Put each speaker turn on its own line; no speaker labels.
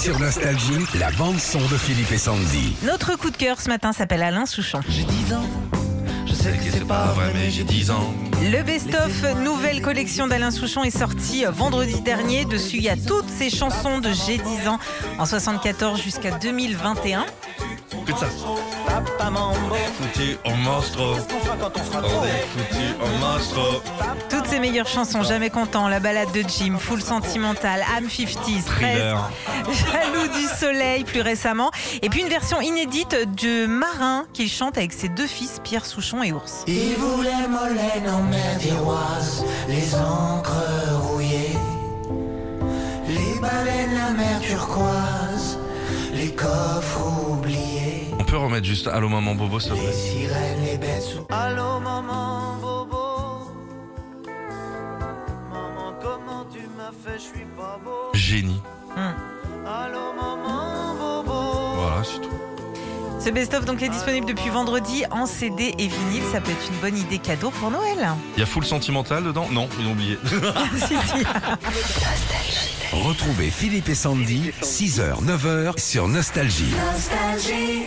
Sur Nostalgie, la bande-son de Philippe et Sandy.
Notre coup de cœur ce matin s'appelle Alain Souchon.
J'ai 10 ans, je sais que c'est pas vrai, mais j'ai 10 ans.
Le best-of nouvelle collection d'Alain Souchon est sorti vendredi dernier. Dessus, il y a toutes ses chansons de J'ai 10 ans en 74 jusqu'à 2021.
Écoute ça. Foutu en monstre. On est foutu en monstre.
Toutes ses meilleures chansons, Jamais content, La balade de Jim, Full sentimental, Am 50s, 13,
Thriller.
Jaloux du soleil plus récemment. Et puis une version inédite de Marin qu'il chante avec ses deux fils, Pierre Souchon et Ours.
Il voulait Molène en mer d'Iroise, les encres rouillées, les baleines, la mer turquoise,
peut remettre juste Allô maman Bobo s'il te
les
plaît
sirènes, les bêtes sous. Allô maman Bobo, maman comment tu m'as fait, je suis pas beau.
Génie.
Allô maman Bobo.
Voilà, c'est tout.
Ce best-of donc est disponible depuis vendredi en CD et vinyle. Ça peut être une bonne idée cadeau pour Noël.
Il y a full sentimental dedans? Non, ils ont oublié.
Si, si.
Retrouvez Philippe et Sandy, 6h, 9h sur Nostalgie.
Nostalgie.